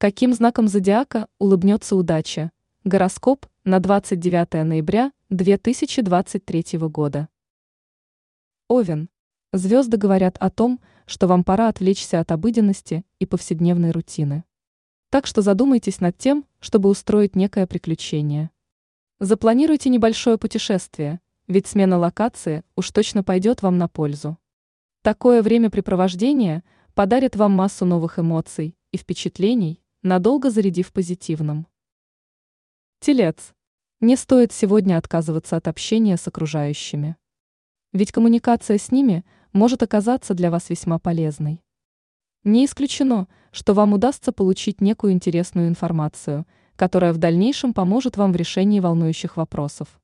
Каким знаком зодиака улыбнется удача? Гороскоп на 29 ноября 2023 года. Овен. Звезды говорят о том, что вам пора отвлечься от обыденности и повседневной рутины. Так что задумайтесь над тем, чтобы устроить некое приключение. Запланируйте небольшое путешествие, ведь смена локации уж точно пойдет вам на пользу. Такое времяпрепровождение подарит вам массу новых эмоций и впечатлений, надолго зарядив позитивным. Телец. Не стоит сегодня отказываться от общения с окружающими. Ведь коммуникация с ними может оказаться для вас весьма полезной. Не исключено, что вам удастся получить некую интересную информацию, которая в дальнейшем поможет вам в решении волнующих вопросов.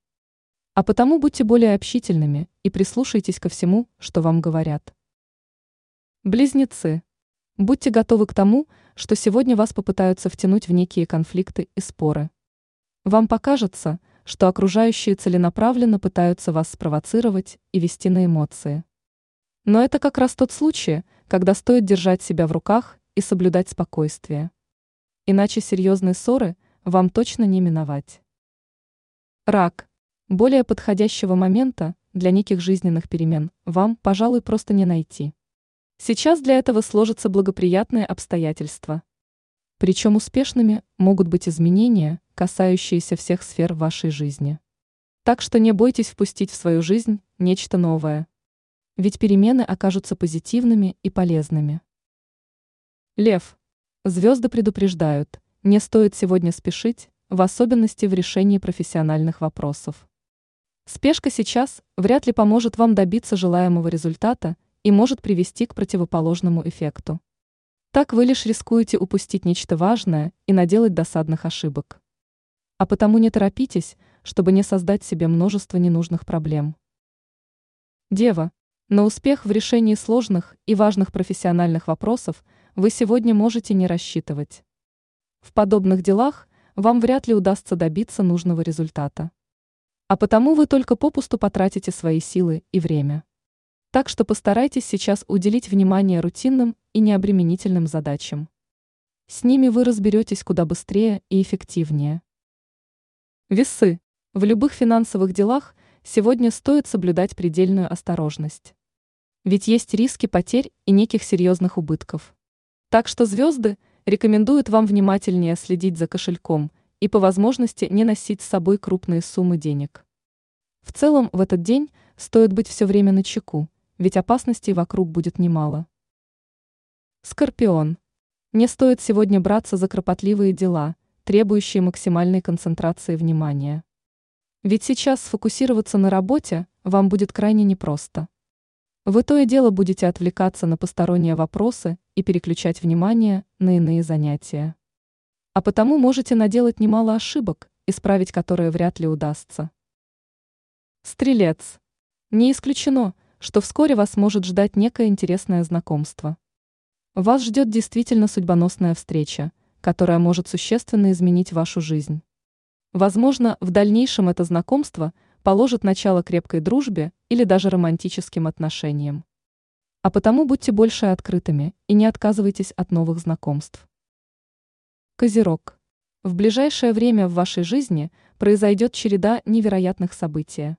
А потому будьте более общительными и прислушайтесь ко всему, что вам говорят. Близнецы. Будьте готовы к тому, что сегодня вас попытаются втянуть в некие конфликты и споры. Вам покажется, что окружающие целенаправленно пытаются вас спровоцировать и вести на эмоции. Но это как раз тот случай, когда стоит держать себя в руках и соблюдать спокойствие. Иначе серьезные ссоры вам точно не миновать. Рак. Более подходящего момента для неких жизненных перемен вам, пожалуй, просто не найти. Сейчас для этого сложатся благоприятные обстоятельства. Причем успешными могут быть изменения, касающиеся всех сфер вашей жизни. Так что не бойтесь впустить в свою жизнь нечто новое. Ведь перемены окажутся позитивными и полезными. Лев. Звезды предупреждают, не стоит сегодня спешить, в особенности в решении профессиональных вопросов. Спешка сейчас вряд ли поможет вам добиться желаемого результата и может привести к противоположному эффекту. Так вы лишь рискуете упустить нечто важное и наделать досадных ошибок. А потому не торопитесь, чтобы не создать себе множество ненужных проблем. Дева, на успех в решении сложных и важных профессиональных вопросов вы сегодня можете не рассчитывать. В подобных делах вам вряд ли удастся добиться нужного результата. А потому вы только попусту потратите свои силы и время. Так что постарайтесь сейчас уделить внимание рутинным и необременительным задачам. С ними вы разберетесь куда быстрее и эффективнее. Весы. В любых финансовых делах сегодня стоит соблюдать предельную осторожность. Ведь есть риски потерь и неких серьезных убытков. Так что звезды рекомендуют вам внимательнее следить за кошельком и по возможности не носить с собой крупные суммы денег. В целом в этот день стоит быть все время на чеку, ведь опасностей вокруг будет немало. Скорпион. Не стоит сегодня браться за кропотливые дела, требующие максимальной концентрации внимания. Ведь сейчас сфокусироваться на работе вам будет крайне непросто. Вы то и дело будете отвлекаться на посторонние вопросы и переключать внимание на иные занятия. А потому можете наделать немало ошибок, исправить которые вряд ли удастся. Стрелец. Не исключено, что вскоре вас может ждать некое интересное знакомство. Вас ждет действительно судьбоносная встреча, которая может существенно изменить вашу жизнь. Возможно, в дальнейшем это знакомство положит начало крепкой дружбе или даже романтическим отношениям. А потому будьте больше открытыми и не отказывайтесь от новых знакомств. Козерог. В ближайшее время в вашей жизни произойдет череда невероятных событий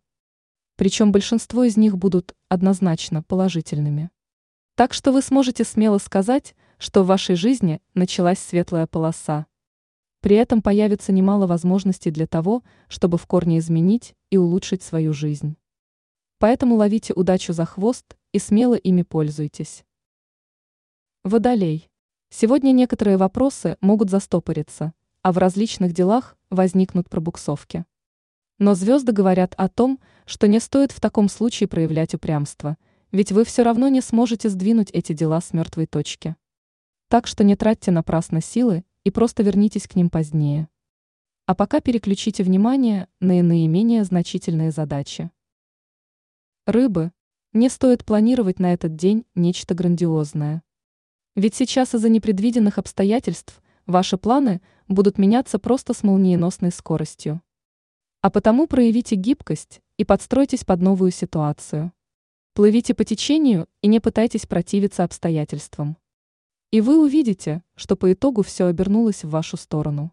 причем большинство из них будут однозначно положительными. Так что вы сможете смело сказать, что в вашей жизни началась светлая полоса. При этом появится немало возможностей для того, чтобы в корне изменить и улучшить свою жизнь. Поэтому ловите удачу за хвост и смело ими пользуйтесь. Водолей. Сегодня некоторые вопросы могут застопориться, а в различных делах возникнут пробуксовки. Но звезды говорят о том, что не стоит в таком случае проявлять упрямство, ведь вы все равно не сможете сдвинуть эти дела с мертвой точки. Так что не тратьте напрасно силы и просто вернитесь к ним позднее. А пока переключите внимание на иные менее значительные задачи. Рыбы. Не стоит планировать на этот день нечто грандиозное. Ведь сейчас из-за непредвиденных обстоятельств ваши планы будут меняться просто с молниеносной скоростью. А потому проявите гибкость и подстройтесь под новую ситуацию. Плывите по течению и не пытайтесь противиться обстоятельствам. И вы увидите, что по итогу все обернулось в вашу сторону.